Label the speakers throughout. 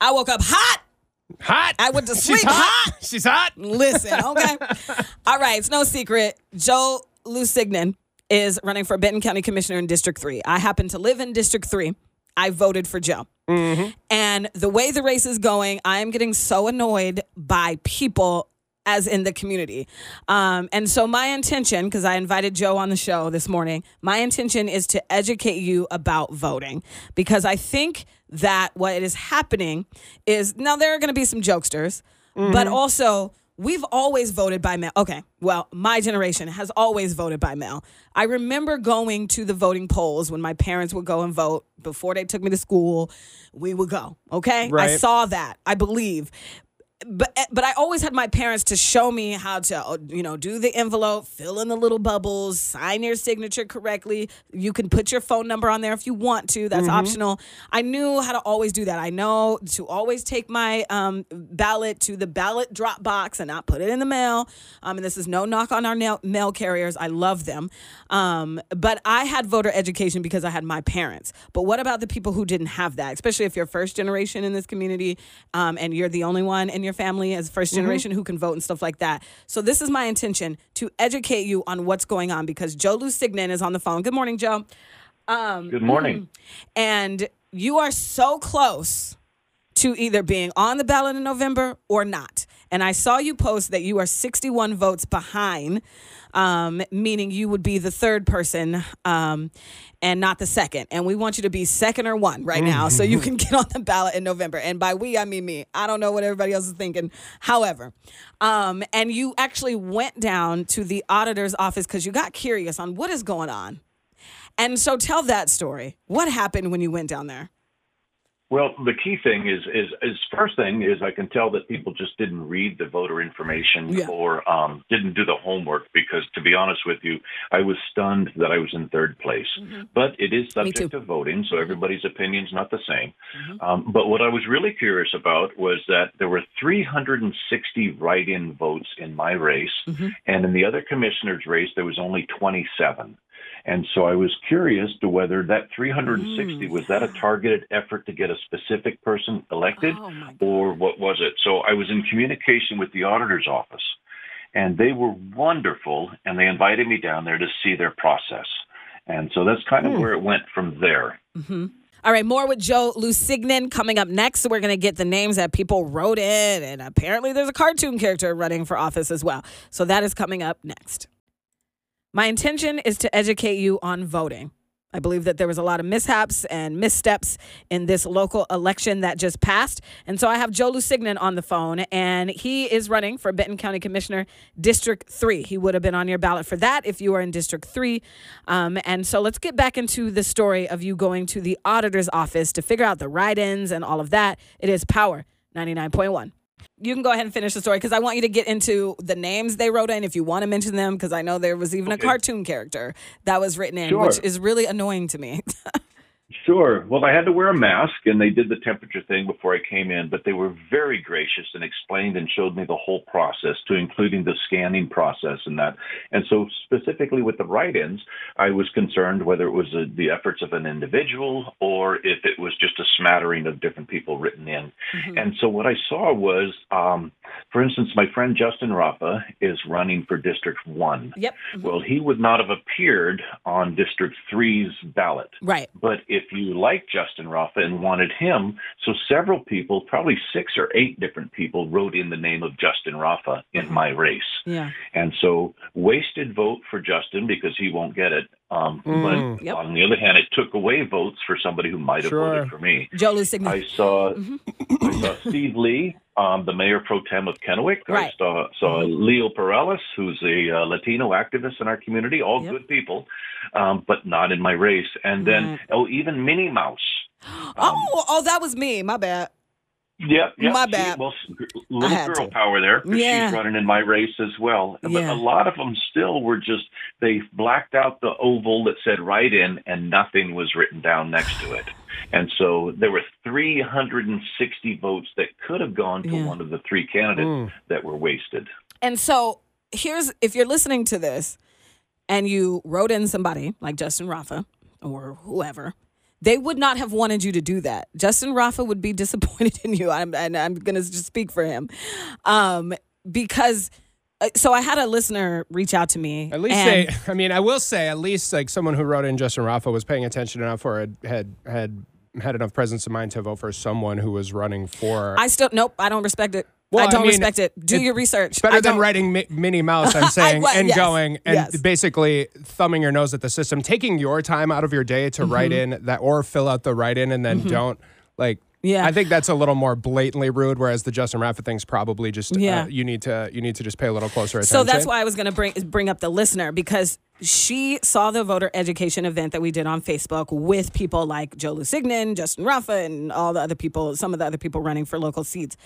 Speaker 1: I woke up hot.
Speaker 2: Hot.
Speaker 1: I went to
Speaker 2: She's
Speaker 1: sleep hot.
Speaker 2: She's hot.
Speaker 1: Listen, okay? All right, it's no secret. Joe Lusignan is running for Benton County Commissioner in District 3. I happen to live in District 3. I voted for Joe. Mm-hmm. And the way the race is going, I am getting so annoyed by people as in the community. Um, and so my intention, because I invited Joe on the show this morning, my intention is to educate you about voting because I think that what is happening is now there are going to be some jokesters, but also we've always voted by mail. Okay, well, my generation has always voted by mail. I remember going to the voting polls when my parents would go and vote before they took me to school. We would go. Okay, I saw that. I believe but but I always had my parents to show me how to uh, you know do the envelope, fill in the little bubbles, sign your signature correctly. You can put your phone number on there if you want to. That's optional. I knew how to always do that. I know to always take my um, ballot to the ballot drop box and not put it in the mail. Um, and this is no knock on our nail, mail carriers. I love them. Um, but I had voter education because I had my parents. But what about the people who didn't have that? Especially if you're first generation in this community um, and you're the only one in your family as first mm-hmm. generation who can vote and stuff like that. So this is my intention to educate you on what's going on because Joe Lusignan is on the phone. Good morning, Joe.
Speaker 3: Um, Good morning.
Speaker 1: And you are so close to either being on the ballot in November or not. And I saw you post that you are 61 votes behind, um, meaning you would be the third person um, and not the second. And we want you to be second or one right now so you can get on the ballot in November. And by we, I mean me. I don't know what everybody else is thinking. However, um, and you actually went down to the auditor's office because you got curious on what is going on. And so tell that story. What happened when you went down there?
Speaker 3: Well, the key thing is, is, is first thing is I can tell that people just didn't read the voter information
Speaker 1: Yeah.
Speaker 3: or um, didn't do the homework because, to be honest with you, I was stunned that I was in third place. But it is
Speaker 1: Mm-hmm.
Speaker 3: Subject to voting, so everybody's opinion's not the same. Um, but what I was really curious about was that there were 360 write-in votes in my race, and in the other commissioner's race there was only 27. And so I was curious to whether that 360 mm. was that a targeted effort to get a specific person elected,
Speaker 1: Oh,
Speaker 3: or what was it? So I was in communication with the auditor's office, and they were wonderful, and they invited me down there to see their process. And so that's kind of hmm. where it went from there. Mm-hmm.
Speaker 1: All right, more with Joe Lusignan coming up next. We're going to get the names that people wrote in, and apparently there's a cartoon character running for office as well. So that is coming up next. My intention is to educate you on voting. I believe that there was a lot of mishaps and missteps in this local election that just passed. And so I have Joe Lusignan on the phone, and he is running for Benton County Commissioner, District 3. He would have been on your ballot for that if you are in District 3. Um, and so let's get back into the story of you going to the auditor's office to figure out the write ins and all of that. It is Power 99.1. You can go ahead and finish the story because I want you to get into the names they wrote in if you want to mention them because I know there was even a cartoon character that was written in,
Speaker 3: Sure.
Speaker 1: which is really annoying to me.
Speaker 3: Sure. Well, I had to wear a mask, and they did the temperature thing before I came in, but they were very gracious and explained and showed me the whole process, to including the scanning process and that. And so, specifically with the write-ins, I was concerned whether it was uh the efforts of an individual or if it was just a smattering of different people written in. And so, what I saw was, um, for instance, my friend Justin Raffa is running for District One.
Speaker 1: yep.
Speaker 3: Well, he would not have appeared on District Three's ballot.
Speaker 1: Right.
Speaker 3: But if you like Justin Raffa and wanted him, so several people, probably six or eight different people, wrote in the name of Justin Raffa in my race.
Speaker 1: Yeah.
Speaker 3: And so wasted vote for Justin because he won't get it. Um,
Speaker 2: Mm.
Speaker 3: But
Speaker 1: Yep.
Speaker 3: on the other hand, it took away votes for somebody who might have
Speaker 2: Sure.
Speaker 3: voted for me.
Speaker 1: Joe Lusignan.
Speaker 3: I saw,
Speaker 1: Mm-hmm.
Speaker 3: I saw Steve Lee, um, the mayor pro tem of Kennewick. I
Speaker 1: Right.
Speaker 3: saw, saw Leo Perales, who's a uh, Latino activist in our community. All
Speaker 1: Yep.
Speaker 3: good people, um, but not in my race. And then,
Speaker 1: Right.
Speaker 3: oh, even Minnie Mouse.
Speaker 1: oh, oh, that was me. My bad.
Speaker 3: Yep, yep.
Speaker 1: My
Speaker 3: she-
Speaker 1: bad.
Speaker 3: well, s-
Speaker 1: I
Speaker 3: little girl
Speaker 1: to.
Speaker 3: power there.
Speaker 1: Yeah.
Speaker 3: She's running in my race as well. But
Speaker 1: Yeah.
Speaker 3: a lot of them still were just, they blacked out the oval that said write in and nothing was written down next to it. And so there were 360 votes that could have gone to
Speaker 1: Yeah.
Speaker 3: one of the three candidates
Speaker 2: Mm.
Speaker 3: that were wasted.
Speaker 1: And so here's if you're listening to this and you wrote in somebody like Justin Raffa or whoever, they would not have wanted you to do that. Justin Raffa would be disappointed in you. I'm, and I'm going to just speak for him. Um, because so I had a listener reach out to me.
Speaker 2: At least
Speaker 1: and-
Speaker 2: they, I mean, I will say, at least like someone who wrote in Justin Raffa was paying attention enough or had had had, had enough presence of mind to vote for someone who was running for.
Speaker 1: I still nope. I don't respect it.
Speaker 2: Well,
Speaker 1: I
Speaker 2: I
Speaker 1: don't
Speaker 2: mean,
Speaker 1: respect it. Do your research.
Speaker 2: Better
Speaker 1: I
Speaker 2: than
Speaker 1: don't-
Speaker 2: writing mi- Minnie Mouse, I'm saying,
Speaker 1: well,
Speaker 2: and
Speaker 1: yes,
Speaker 2: going and
Speaker 1: yes.
Speaker 2: basically thumbing your nose at the system, taking your time out of your day to write
Speaker 1: Mm-hmm.
Speaker 2: in that or fill out the write in and then don't like.
Speaker 1: Yeah.
Speaker 2: I think that's a little more blatantly rude. Whereas the Justin Raffa thing's probably just
Speaker 1: Yeah.
Speaker 2: uh, you need to you need to just pay a little closer attention.
Speaker 1: So that's why I was going to bring bring up the listener because she saw the voter education event that we did on Facebook with people like Joe Lusignan, Justin Raffa, and all the other people, some of the other people running for local seats.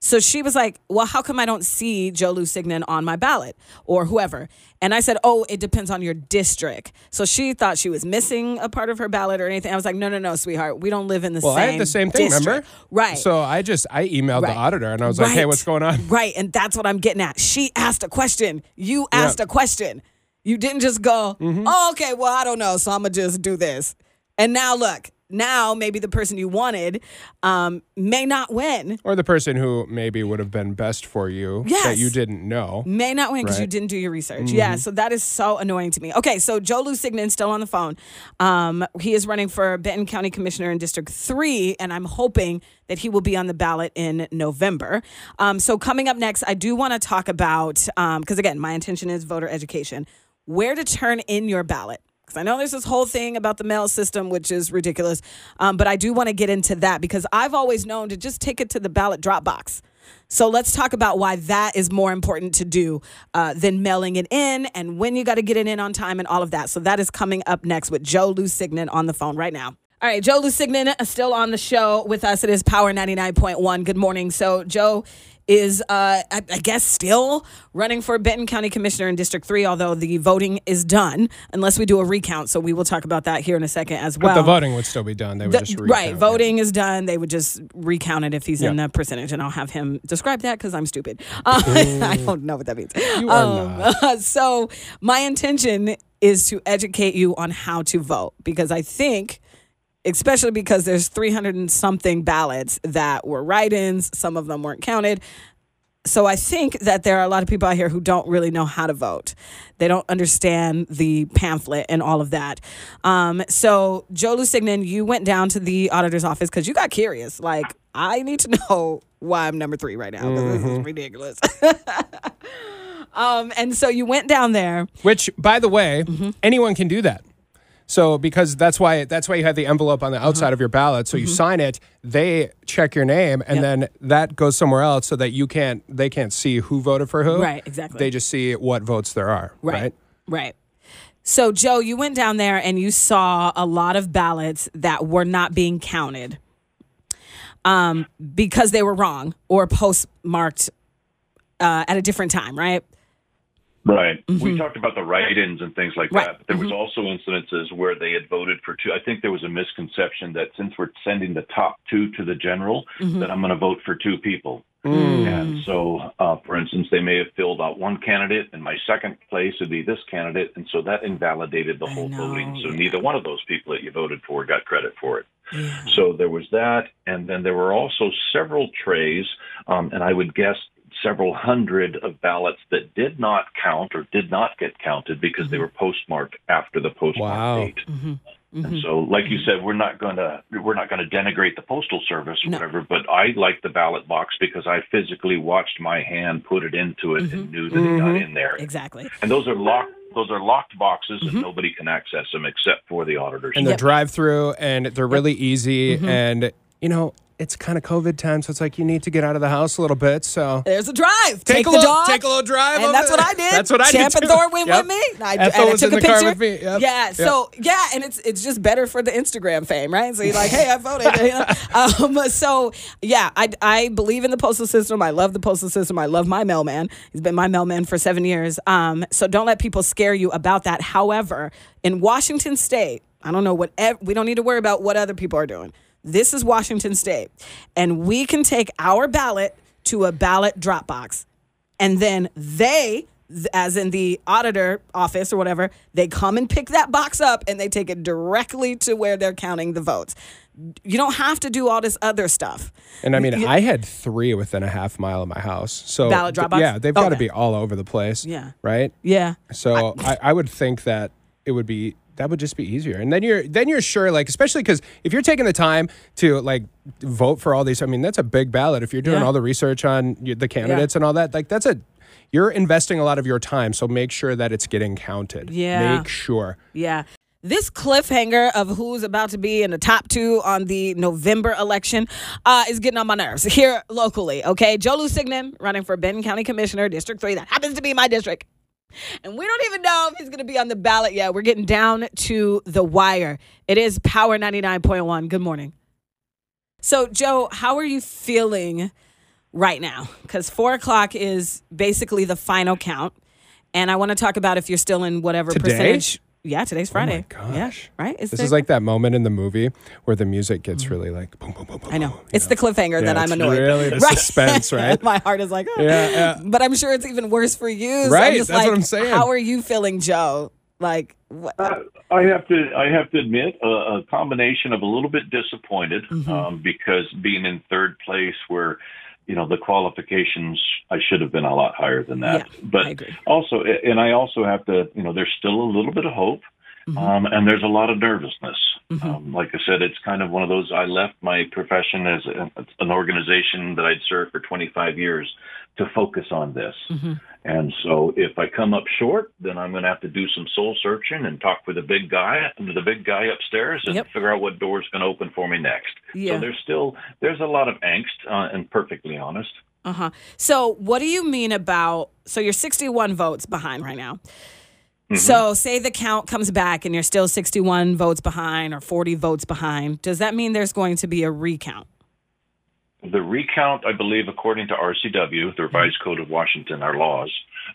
Speaker 1: So she was like, "Well, how come I don't see Joe Lusignan on my ballot or whoever?" And I said, "Oh, it depends on your district." So she thought she was missing a part of her ballot or anything. I was like, "No, no, no, sweetheart. We don't live in the
Speaker 2: Well,
Speaker 1: same."
Speaker 2: I had the same thing.
Speaker 1: district."
Speaker 2: Remember?
Speaker 1: Right.
Speaker 2: So I just I emailed
Speaker 1: Right.
Speaker 2: the auditor and I was like, "Hey, what's going on?"
Speaker 1: Right, and that's what I'm getting at. She asked a question. You asked a question. You didn't just go,
Speaker 2: Mm-hmm.
Speaker 1: "Oh, okay, well, I don't know, so I'm gonna just do this." And now look, now maybe the person you wanted um, may not win.
Speaker 2: Or the person who maybe would have been best for you that you didn't know.
Speaker 1: May not win because you
Speaker 2: Right. Mm-hmm.
Speaker 1: didn't do your research. Yeah, so that is so annoying to me. Okay, so Joe Lusignan still on the phone. Um, he is running for Benton County Commissioner in District 3, and I'm hoping that he will be on the ballot in November. Um, so coming up next, I do want to talk about, because again, my intention is voter education, where to turn in your ballot. Because I know there's this whole thing about the mail system, which is ridiculous. Um, but I do want to get into that because I've always known to just take it to the ballot drop box. So let's talk about why that is more important to do uh, than mailing it in and when you got to get it in on time and all of that. So that is coming up next with Joe Lusignan on the phone right now. All right, Joe Lusignan is still on the show with us. It is Power 99.1. Good morning. So, Joe is, uh, I, I guess, still running for Benton County Commissioner in District 3, although the voting is done, unless we do a recount. So, we will talk about that here in a second as well.
Speaker 2: But the voting would still be done. They would
Speaker 1: The-
Speaker 2: just
Speaker 1: right,
Speaker 2: recount it.
Speaker 1: voting is done. They would just recount it if he's in the percentage, and I'll have him describe that because I'm stupid. Uh, I don't know what that means.
Speaker 2: You are
Speaker 1: not. so my intention is to educate you on how to vote because I think. Especially because there's 300 and something ballots that were write-ins, some of them weren't counted. So I think that there are a lot of people out here who don't really know how to vote. They don't understand the pamphlet and all of that. Um, so Joe Lusignan, you went down to the auditor's office because you got curious. Like, I need to know why I'm number three right now because this is ridiculous. um, and so you went down there.
Speaker 2: Which, by the way,
Speaker 1: Mm-hmm.
Speaker 2: anyone can do that. So because that's why that's why you have the envelope on the
Speaker 1: Uh-huh.
Speaker 2: outside of your ballot. So you sign it, they check your name, and
Speaker 1: Mm-hmm. Yep.
Speaker 2: then that goes somewhere else so that you can't they can't see who voted for who.
Speaker 1: Right, exactly.
Speaker 2: They just see what votes there are. Right.
Speaker 1: Right. Right. So, Joe, you went down there and you saw a lot of ballots that were not being counted um, because they were wrong or postmarked uh, at a different time, right?
Speaker 3: Right. We talked about the write-ins and things like
Speaker 1: Mm-hmm. Right.
Speaker 3: that. But there was also incidences where they had voted for two. I think there was a misconception that since we're sending the top two to the general,
Speaker 1: Mm-hmm.
Speaker 3: that I'm going to vote for two people.
Speaker 1: Mm.
Speaker 3: And so, uh, for instance, they may have filled out one candidate, and my second place would be this candidate, and so that invalidated the
Speaker 1: I
Speaker 3: whole
Speaker 1: know,
Speaker 3: voting. So
Speaker 1: yeah.
Speaker 3: neither one of those people that you voted for got credit for it. So there was that, and then there were also several trays, um, and I would guess several hundred of ballots that did not count or did not get counted because they mm-hmm. were postmarked after the postmark
Speaker 2: Wow.
Speaker 3: date. Mm-hmm. Mm-hmm. And so, like you said, we're not going to we're not going to denigrate the postal service or
Speaker 1: No.
Speaker 3: whatever. But I like the ballot box because I physically watched my hand put it into it and knew that it got in there.
Speaker 1: Exactly.
Speaker 3: And those are locked. Those are locked boxes, and nobody can access them except for the auditors.
Speaker 2: And they're
Speaker 1: Yep.
Speaker 2: drive through and they're really easy
Speaker 1: Mm-hmm.
Speaker 2: and you know, it's kind of COVID time, so it's like you need to get out of the house a little bit. So
Speaker 1: There's a drive.
Speaker 2: Take
Speaker 1: the
Speaker 2: a little-
Speaker 1: dog.
Speaker 2: take a little drive
Speaker 1: And that's what. I did.
Speaker 2: That's what I did
Speaker 1: Champ and. Thor went
Speaker 2: Yep.
Speaker 1: with me. I, and I took a
Speaker 2: the car
Speaker 1: picture.
Speaker 2: with me. Yep.
Speaker 1: Yeah.
Speaker 2: Yep.
Speaker 1: So yeah, and it's it's just better for the Instagram fame, right? So you're like, hey, I voted. you know? um, so yeah, I I believe in the postal system. I love the postal system. I love my mailman. He's been my mailman for seven years. Um, so don't let people scare you about that. However, in Washington State, I don't know what ev- we don't need to worry about what other people are doing. This is Washington State, and we can take our ballot to a ballot drop box, and then they as in the auditor office or whatever, they come and pick that box up and they take it directly to where they're counting the votes. You don't have to do all this other stuff.
Speaker 2: And I mean,
Speaker 1: You-
Speaker 2: I had three within a half mile of my house. So
Speaker 1: Ballot drop box?
Speaker 2: Yeah, they've got to
Speaker 1: Okay.
Speaker 2: be all over the place.
Speaker 1: Yeah.
Speaker 2: Right.
Speaker 1: Yeah.
Speaker 2: So I, I would think that it would be that would just be easier, and then you're then you're sure, like especially because if you're taking the time to like vote for all these, I mean that's a big ballot. If you're doing
Speaker 1: Yeah.
Speaker 2: all the research on the candidates and all that, like that's a you're investing a lot of your time. So make sure that it's getting counted.
Speaker 1: Yeah.
Speaker 2: Make sure.
Speaker 1: Yeah. This cliffhanger of who's about to be in the top two on the November election uh, is getting on my nerves here locally. Okay, Joe Lusignan running for Benton County Commissioner, District Three. That happens to be my district, and we don't even know if he's going to be on the ballot yet. We're getting down to the wire. It is Power ninety nine point one. Good morning. So, Joe, how are you feeling right now? Because four o'clock is basically the final count, and I want to talk about if you're still in whatever
Speaker 2: Today?
Speaker 1: percentage. Yeah, today's Friday.
Speaker 2: gosh.
Speaker 1: Yeah, right. It's
Speaker 2: This
Speaker 1: the-
Speaker 2: is like that moment in the movie where the music gets really like boom, boom, boom, boom.
Speaker 1: I know
Speaker 2: boom, you
Speaker 1: it's the cliffhanger that I'm annoyed.
Speaker 2: really the suspense, right?
Speaker 1: My heart is like, "Ah."
Speaker 2: Yeah, yeah.
Speaker 1: But I'm sure it's even worse for you. So
Speaker 2: Right,
Speaker 1: I'm just
Speaker 2: that's
Speaker 1: like,
Speaker 2: what I'm saying.
Speaker 1: How are you feeling, Joe? Like, what?
Speaker 3: Uh, I have to I have to admit a, a combination of a little bit disappointed
Speaker 1: Mm-hmm.
Speaker 3: um, because being in third place where you know the qualifications I should have been a lot higher than that.
Speaker 1: Yeah,
Speaker 3: but also and I also have to you know there's still a little bit of hope.
Speaker 1: Mm-hmm.
Speaker 3: Um, and there's a lot of nervousness. Um, like I said, it's kind of one of those. I left my profession as a, an organization that I'd served for 25 years to focus on this.
Speaker 1: Mm-hmm.
Speaker 3: And so if I come up short, then I'm going to have to do some soul searching and talk with the big guy, the big guy upstairs, and
Speaker 1: Yep.
Speaker 3: figure out what door's going to open for me next.
Speaker 1: Yeah.
Speaker 3: So there's still there's a lot of angst, uh, and perfectly honest.
Speaker 1: Uh huh. So, what do you mean about? So, you're 61 votes behind right now. So, say the count comes back and you're still 61 votes behind or 40 votes behind. Does that mean there's going to be a recount?
Speaker 3: The recount, I believe, according to RCW, the Revised Code of Washington, our laws,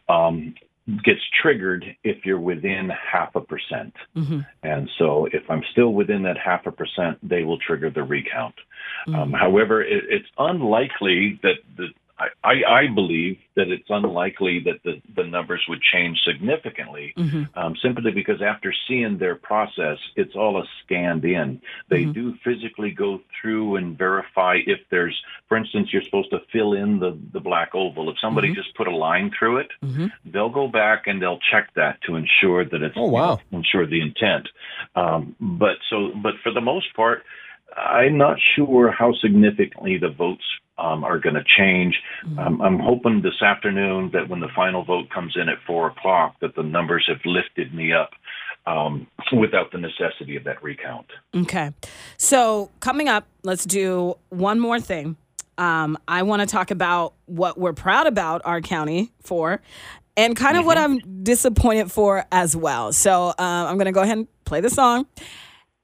Speaker 3: um, gets triggered if you're within half a percent. And so if I'm still within that half a percent, they will trigger the recount. Um, however, it, it's unlikely that the I, I, believe that it's unlikely that the, the numbers would change significantly, um, simply because after seeing their process, it's all a scanned in. They do physically go through and verify if there's, for instance, you're supposed to fill in the, the black oval. If somebody just put a line through it, they'll go back and they'll check that to ensure that it's
Speaker 2: Oh, wow.
Speaker 3: you know, ensure the intent. Um, but so, but for the most part, I'm not sure how significantly the votes um, are going to change. Um, I'm hoping this afternoon that when the final vote comes in at four o'clock, that the numbers have lifted me up um, without the necessity of that recount.
Speaker 1: Okay. So coming up, let's do one more thing. Um, I want to talk about what we're proud about our county for, and kind of what I'm disappointed for as well. So uh, I'm going to go ahead and play the song,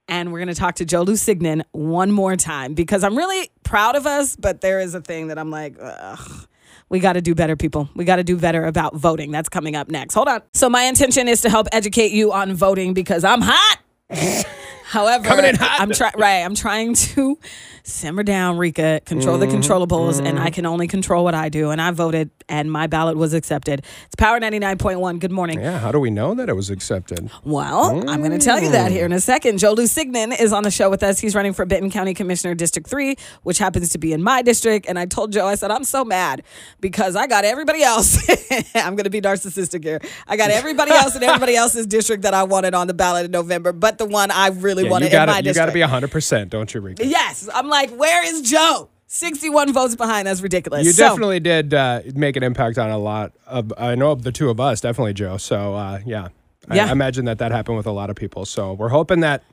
Speaker 1: and we're going to talk to Joe Lusignan one more time because I'm really proud of us, but there is a thing that I'm like, ugh. We got to do better, people. We got to do better about voting. That's coming up next. Hold on. So, my intention is to help educate you on voting because I'm hot. However. I'm trying right. I'm trying to simmer down, Reka, control the mm-hmm. controllables, and I mm-hmm. can only control what I do. And I voted, and my ballot was accepted. It's Power 99.1. Good morning.
Speaker 2: Yeah, how do we know that it was accepted?
Speaker 1: Well, I'm going to tell you that mm. here in a second. Joe Lusignan is on the show with us. He's running for Benton County Commissioner District 3, which happens to be in my district. And I told Joe, I said, I'm so mad because I got everybody else. I'm going to be narcissistic here. I got everybody else in everybody else's district that I wanted on the ballot in November, but the one I really
Speaker 2: Yeah,
Speaker 1: wanted
Speaker 2: you got
Speaker 1: in my
Speaker 2: to you got to be hundred percent, don't you, Reka?
Speaker 1: yes. I'm like, where is Joe? 61 votes behind. That's ridiculous.
Speaker 2: You
Speaker 1: So-
Speaker 2: definitely did uh, make an impact on a lot of. I know of the two of us, definitely Joe. So uh, yeah, I,
Speaker 1: Yeah.
Speaker 2: I imagine that that happened with a lot of people. So we're hoping that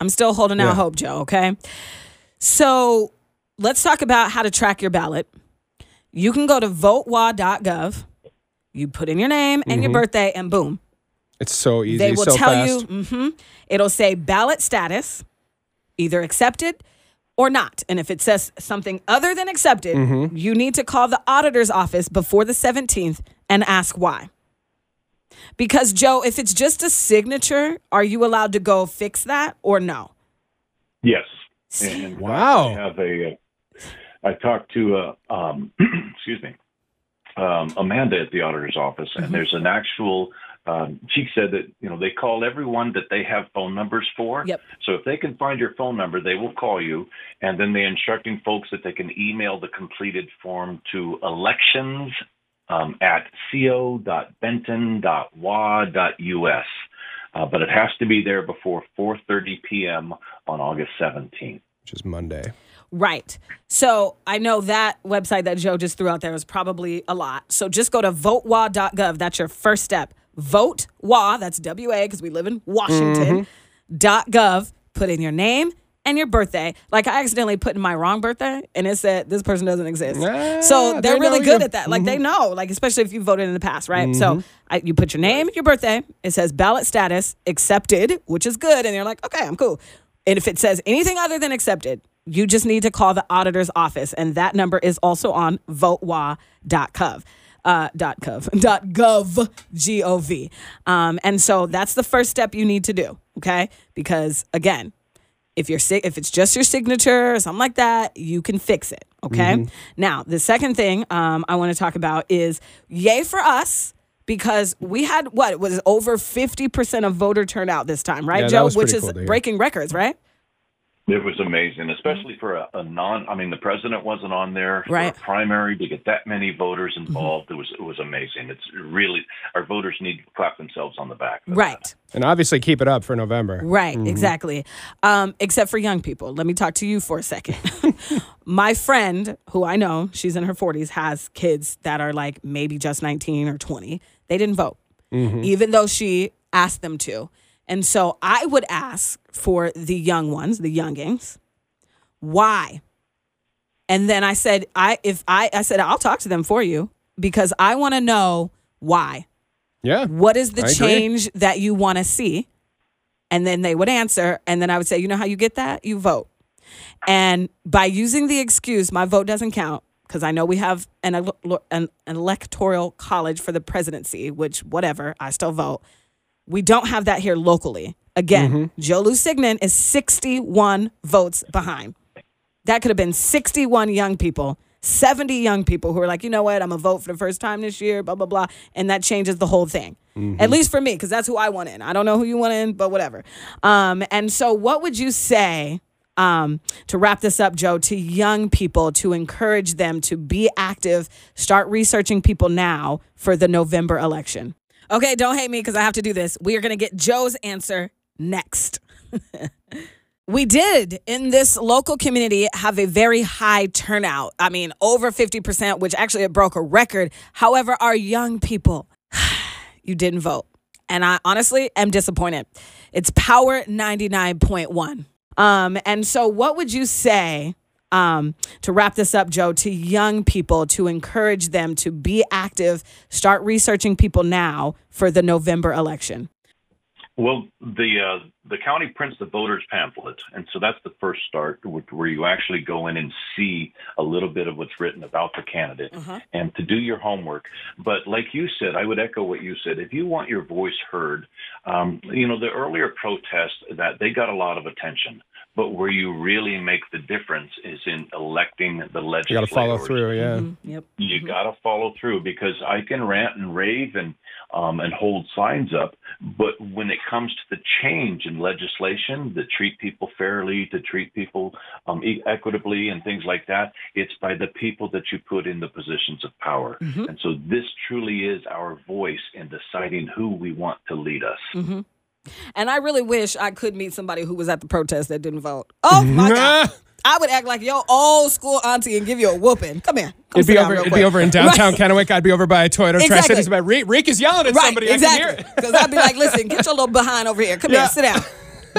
Speaker 1: I'm still holding out
Speaker 2: Yeah.
Speaker 1: hope, Joe, okay? So let's talk about how to track your ballot. You can go to votewa.gov. You put in your name and your birthday, and boom,
Speaker 2: it's so easy,
Speaker 1: they will
Speaker 2: so
Speaker 1: tell
Speaker 2: fast.
Speaker 1: you. hmm it'll say ballot status, either accepted or not. And if it says something other than accepted,
Speaker 2: Mm-hmm.
Speaker 1: you need to call the auditor's office before the 17th and ask why. Because, Joe, if it's just a signature, are you allowed to go fix that or no?
Speaker 3: Yes. And
Speaker 2: Wow.
Speaker 3: I have a. Uh, talked to uh, um, excuse me. um, Amanda at the auditor's office, and there's an actual. Um, she said that you know they call everyone that they have phone numbers for.
Speaker 1: Yep.
Speaker 3: So if they can find your phone number, they will call you, and then they're instructing folks that they can email the completed form to elections um, at co.benton.wa.us. Uh, but it has to be there before 4:30 p.m. on August 17th.
Speaker 2: Which is Monday.
Speaker 1: Right. So I know that website that Joe just threw out there is probably a lot. So just go to votewa.gov. That's your first step. Vote WA, that's W A, because we live in Washington. Dot gov. Put in your name and your birthday. Like I accidentally put in my wrong birthday and it said this person doesn't exist.
Speaker 2: Ah,
Speaker 1: so they're
Speaker 2: they
Speaker 1: really good at that. Like they know, like especially if you voted in the past, right? So I, you put your name, your birthday. It says ballot status accepted, which is good, and you're like, okay, I'm cool. And if it says anything other than accepted, you just need to call the auditor's office, and that number is also on votewa.gov. Uh, dot gov dot gov g o v um, and so that's the first step you need to do okay because again if you're si- if it's just your signature or something like that, you can fix it. Okay. Now the second thing um, I want to talk about is yay for us because we had what it was over fifty percent of voter turnout this time, right,
Speaker 2: Yeah,
Speaker 1: Joe? Which is
Speaker 2: cool
Speaker 1: breaking records, right?
Speaker 3: It was amazing, especially mm-hmm. for a, a non. I mean, the president wasn't on there for
Speaker 1: Right.
Speaker 3: a primary to get that many voters mm-hmm. involved. It was it was amazing. It's really our voters need to clap themselves on the back. for that.
Speaker 1: Right.
Speaker 2: And obviously keep it up for November.
Speaker 1: Right, mm-hmm. exactly. Um, except for young people. Let me talk to you for a second. My friend, who I know, she's in her 40s, has kids that are like maybe just 19 or 20. They didn't vote, even though she asked them to. And so I would ask for the young ones, the youngings, why? And then I said, I if I I said I'll talk to them for you because I want to know why.
Speaker 2: Yeah.
Speaker 1: What is the
Speaker 2: I agree.
Speaker 1: change that you want to see? And then they would answer. And then I would say, you know how you get that? You vote. And by using the excuse, my vote doesn't count, because I know we have an, ele- an, an electoral college for the presidency, which, whatever, I still vote. We don't have that here locally. Again,
Speaker 2: Mm-hmm.
Speaker 1: Joe Lusignan is 61 votes behind. That could have been 61 young people, 70 young people who are like, you know what, I'm going to vote for the first time this year, blah, blah, blah. And that changes the whole thing. At least for me, because that's who I want in. I don't know who you want in, but whatever. Um, and so, what would you say um, to wrap this up, Joe, to young people to encourage them to be active, start researching people now for the November election? Okay, don't hate me because I have to do this. We are going to get Joe's answer next. We did in this local community have a very high turnout. I mean, over 50%, which actually it broke a record. However, our young people, you didn't vote. And I honestly am disappointed. It's power 99.1. Um, and so, what would you say um, to wrap this up, Joe, to young people to encourage them to be active, start researching people now for the November election?
Speaker 3: Well, the uh, the county prints the voters pamphlet, and so that's the first start, where you actually go in and see a little bit of what's written about the candidate, and to do your homework. But like you said, I would echo what you said. If you want your voice heard, um, you know the earlier protests that they got a lot of attention, but where you really make the difference is in electing the legislators.
Speaker 2: You got to follow through. Yeah.
Speaker 1: Yep.
Speaker 3: You got to follow through because I can rant and rave and um, and hold signs up, but when it comes to the change in legislation to treat people fairly, to treat people um, e- equitably, and things like that, it's by the people that you put in the positions of power. And so this truly is our voice in deciding who we want to lead us.
Speaker 1: And I really wish I could meet somebody who was at the protest that didn't vote. Oh my God. I would act like your old school auntie and give you a whooping. Come here. Come
Speaker 2: It'd be over. It'd
Speaker 1: quick.
Speaker 2: be over in downtown
Speaker 1: Right.
Speaker 2: Kennewick. I'd be over by Toyota Tri
Speaker 1: Exactly.
Speaker 2: Cities. But Reek, Reek is yelling at
Speaker 1: Right,
Speaker 2: somebody.
Speaker 1: Exactly.
Speaker 2: can hear it.
Speaker 1: Because I'd be like, listen, get your little behind over here. Come
Speaker 2: Yeah.
Speaker 1: here, sit down.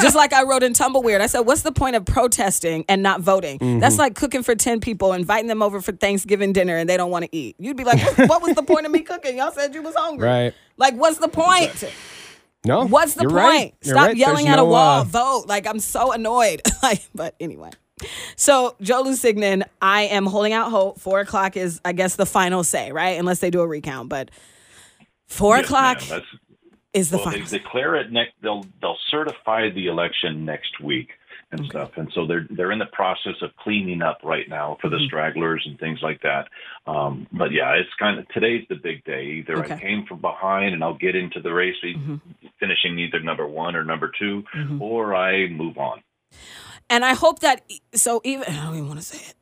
Speaker 1: Just like I wrote in Tumbleweird, I said, "What's the point of protesting and not voting?
Speaker 2: Mm-hmm.
Speaker 1: That's like cooking for ten people, inviting them over for Thanksgiving dinner, and they don't want to eat. You'd be like, what, what was the point of me cooking? Y'all said you was hungry.
Speaker 2: Right.
Speaker 1: Like, what's the point?
Speaker 2: No.
Speaker 1: What's the
Speaker 2: you're
Speaker 1: point?
Speaker 2: right.
Speaker 1: Stop
Speaker 2: right.
Speaker 1: yelling
Speaker 2: There's
Speaker 1: at a wall.
Speaker 2: uh,
Speaker 1: Vote. Like I'm so annoyed. like, but anyway. So Joe Lusignan, I am holding out hope. Four o'clock is, I guess, the final say, right? Unless they do a recount, but four
Speaker 3: Yes,
Speaker 1: o'clock is the
Speaker 3: well, they
Speaker 1: final.
Speaker 3: declare it next. They'll they'll certify the election next week. And stuff. And so they're they're in the process of cleaning up right now for the
Speaker 1: Mm-hmm.
Speaker 3: stragglers and things like that. Um, but yeah, it's kind of today's the big day. Either I came from behind and I'll get into the race,
Speaker 1: Mhm.
Speaker 3: finishing either number one or number 2
Speaker 1: Mhm.
Speaker 3: or I move on.
Speaker 1: And I hope that so even I don't even want to say it,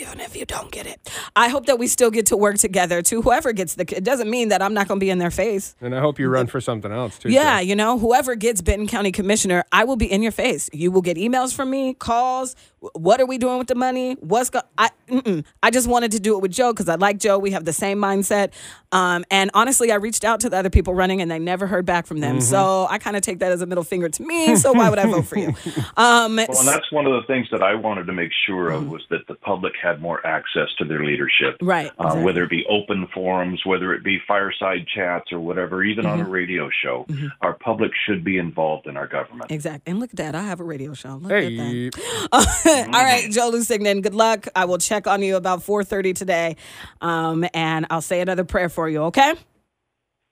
Speaker 1: even if you don't get it, I hope that we still get to work together. To whoever gets the, it doesn't mean that I'm not going to be in their face.
Speaker 2: And I hope you run for something else too.
Speaker 1: Yeah,
Speaker 2: Joe.
Speaker 1: you know, whoever gets Benton County Commissioner, I will be in your face. You will get emails from me, calls. What are we doing with the money? What's go? I mm-mm. I just wanted to do it with Joe because I like Joe. We have the same mindset. Um, and honestly, I reached out to the other people running, and they never heard back from them. So I kind of take that as a middle finger to me. So why would I vote for you? Um,
Speaker 3: Well, and that's one of the things that I wanted to make sure
Speaker 1: Mm-hmm.
Speaker 3: of was that the public had more access to their leadership.
Speaker 1: right.
Speaker 3: Uh,
Speaker 1: exactly.
Speaker 3: whether it be open forums, whether it be fireside chats or whatever, even on a
Speaker 1: Mm-hmm.
Speaker 3: radio show, our public should be involved in our government.
Speaker 1: Exactly. And look at that. I have a radio show. Look at that.
Speaker 2: Hey,
Speaker 1: All right, Joe Lusignan, good luck. I will check on you about 4.30 today. Um, and I'll say another prayer for you, okay?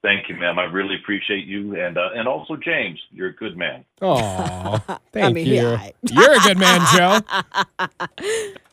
Speaker 3: Thank you, ma'am. I really appreciate you, and uh, and also James, you're a good man.
Speaker 2: oh, thank
Speaker 1: mean,
Speaker 2: you.
Speaker 1: yeah, I-
Speaker 2: You're a good man, Joe.